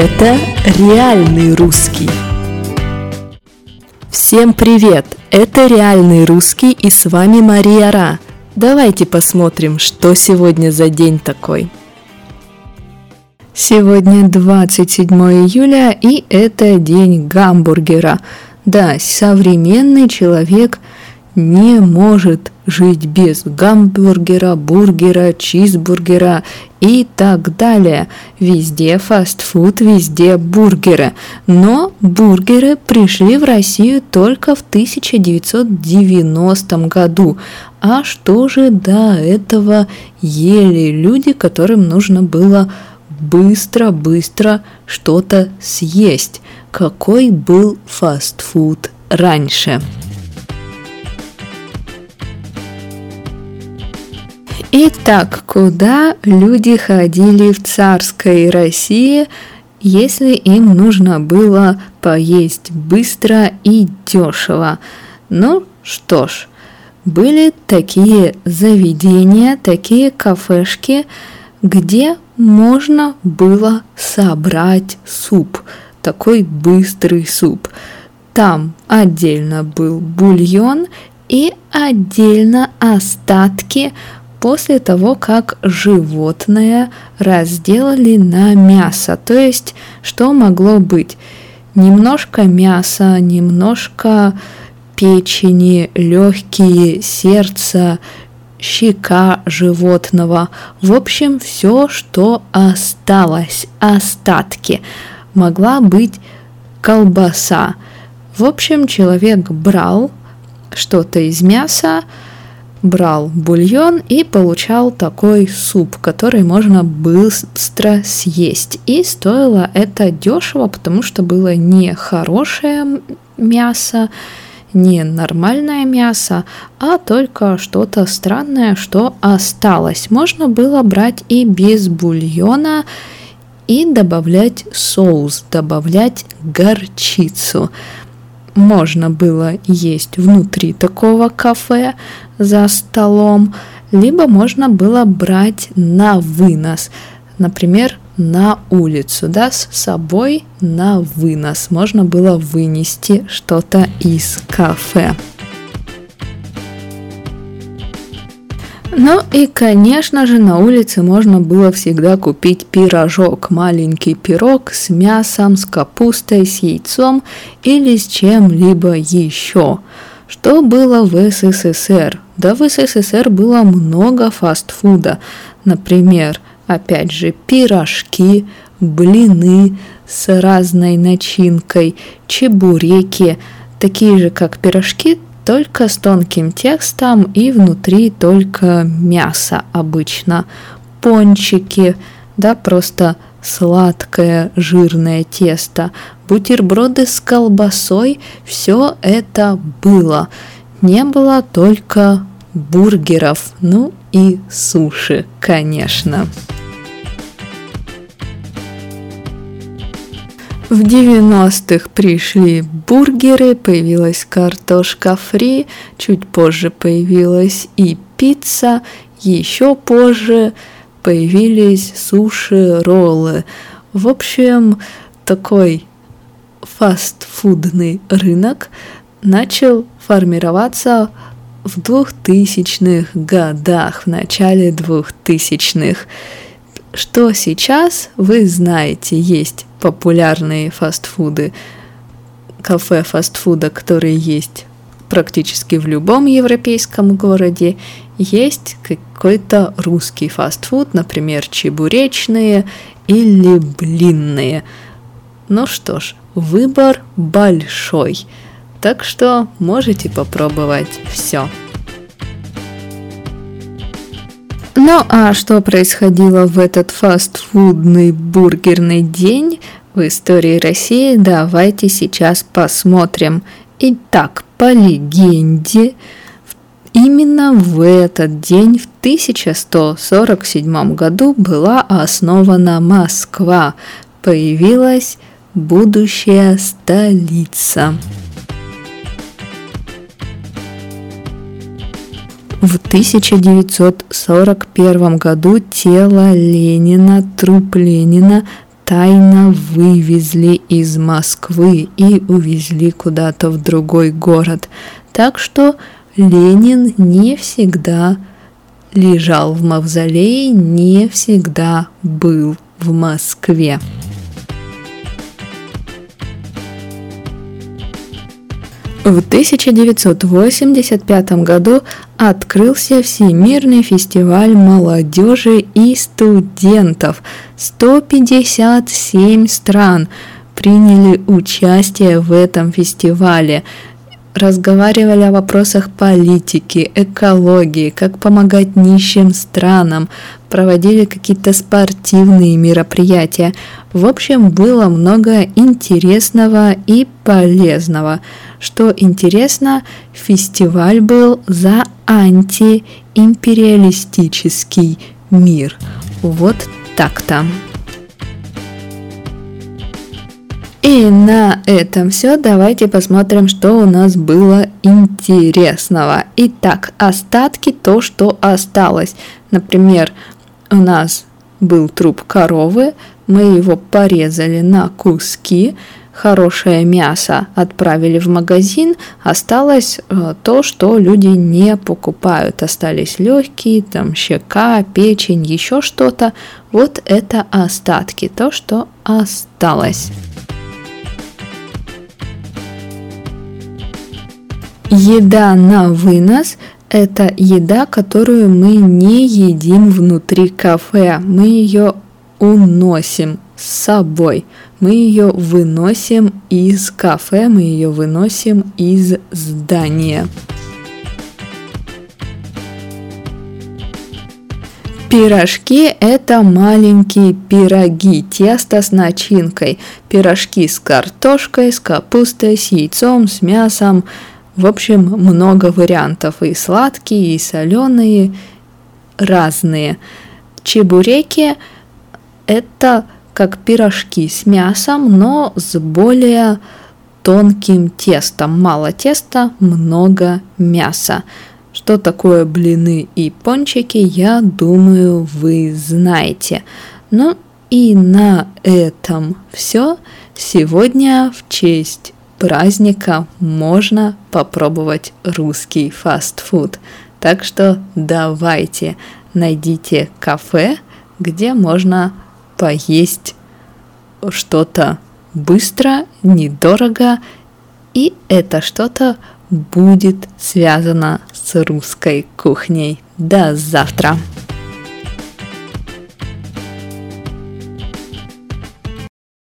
Это реальный русский. Всем привет! Это реальный русский и с вами Мария Ра. Давайте посмотрим, что сегодня за день такой. Сегодня 27 июля и это день гамбургера. Да, современный человек не может жить без гамбургера, бургера, чизбургера и так далее. Везде фастфуд, везде бургеры. Но бургеры пришли в Россию только в 1990 году. А что же до этого ели люди, которым нужно было быстро-быстро что-то съесть? Какой был фастфуд раньше? Итак, куда люди ходили в царской России, если им нужно было поесть быстро и дешево? Ну что ж, были такие заведения, такие кафешки, где можно было собрать суп, такой быстрый суп. Там отдельно был бульон и отдельно остатки после того, как животное разделали на мясо. То есть, что могло быть? Немножко мяса, немножко печени, легкие, сердце, щека животного. В общем, все, что осталось, остатки. Могла быть колбаса. В общем, человек брал что-то из мяса, брал бульон и получал такой суп, который можно быстро съесть. И стоило это дешево, потому что было не хорошее мясо, не нормальное мясо, а только что-то странное, что осталось. Можно было брать и без бульона и добавлять соус, добавлять горчицу можно было есть внутри такого кафе за столом, либо можно было брать на вынос, например, на улицу, да, с собой на вынос. Можно было вынести что-то из кафе. Ну и, конечно же, на улице можно было всегда купить пирожок, маленький пирог с мясом, с капустой, с яйцом или с чем-либо еще. Что было в СССР? Да в СССР было много фастфуда. Например, опять же, пирожки, блины с разной начинкой, чебуреки, такие же как пирожки, только с тонким текстом и внутри только мясо обычно. Пончики, да, просто сладкое жирное тесто, бутерброды с колбасой, все это было. Не было только бургеров, ну и суши, конечно. В 90-х пришли бургеры, появилась картошка фри, чуть позже появилась и пицца, еще позже появились суши, роллы. В общем, такой фастфудный рынок начал формироваться в 2000-х годах, в начале 2000-х. Что сейчас, вы знаете, есть популярные фастфуды, кафе фастфуда, которые есть практически в любом европейском городе, есть какой-то русский фастфуд, например, чебуречные или блинные. Ну что ж, выбор большой, так что можете попробовать все. Ну а что происходило в этот фастфудный бургерный день в истории России, давайте сейчас посмотрим. Итак, по легенде, именно в этот день, в 1147 году, была основана Москва. Появилась будущая столица. В 1941 году тело Ленина, труп Ленина тайно вывезли из Москвы и увезли куда-то в другой город. Так что Ленин не всегда лежал в мавзолее, не всегда был в Москве. В 1985 году открылся Всемирный фестиваль молодежи и студентов. 157 стран приняли участие в этом фестивале разговаривали о вопросах политики, экологии, как помогать нищим странам, проводили какие-то спортивные мероприятия. В общем, было много интересного и полезного. Что интересно, фестиваль был за антиимпериалистический мир. Вот так-то. И на этом все. Давайте посмотрим, что у нас было интересного. Итак, остатки, то, что осталось. Например, у нас был труп коровы, мы его порезали на куски, хорошее мясо отправили в магазин, осталось э, то, что люди не покупают. Остались легкие, там щека, печень, еще что-то. Вот это остатки, то, что осталось. Еда на вынос – это еда, которую мы не едим внутри кафе. Мы ее уносим с собой. Мы ее выносим из кафе, мы ее выносим из здания. Пирожки – это маленькие пироги, тесто с начинкой. Пирожки с картошкой, с капустой, с яйцом, с мясом – в общем, много вариантов, и сладкие, и соленые, разные. Чебуреки – это как пирожки с мясом, но с более тонким тестом. Мало теста, много мяса. Что такое блины и пончики, я думаю, вы знаете. Ну и на этом все. Сегодня в честь праздника можно попробовать русский фастфуд. Так что давайте найдите кафе, где можно поесть что-то быстро, недорого, и это что-то будет связано с русской кухней. До завтра!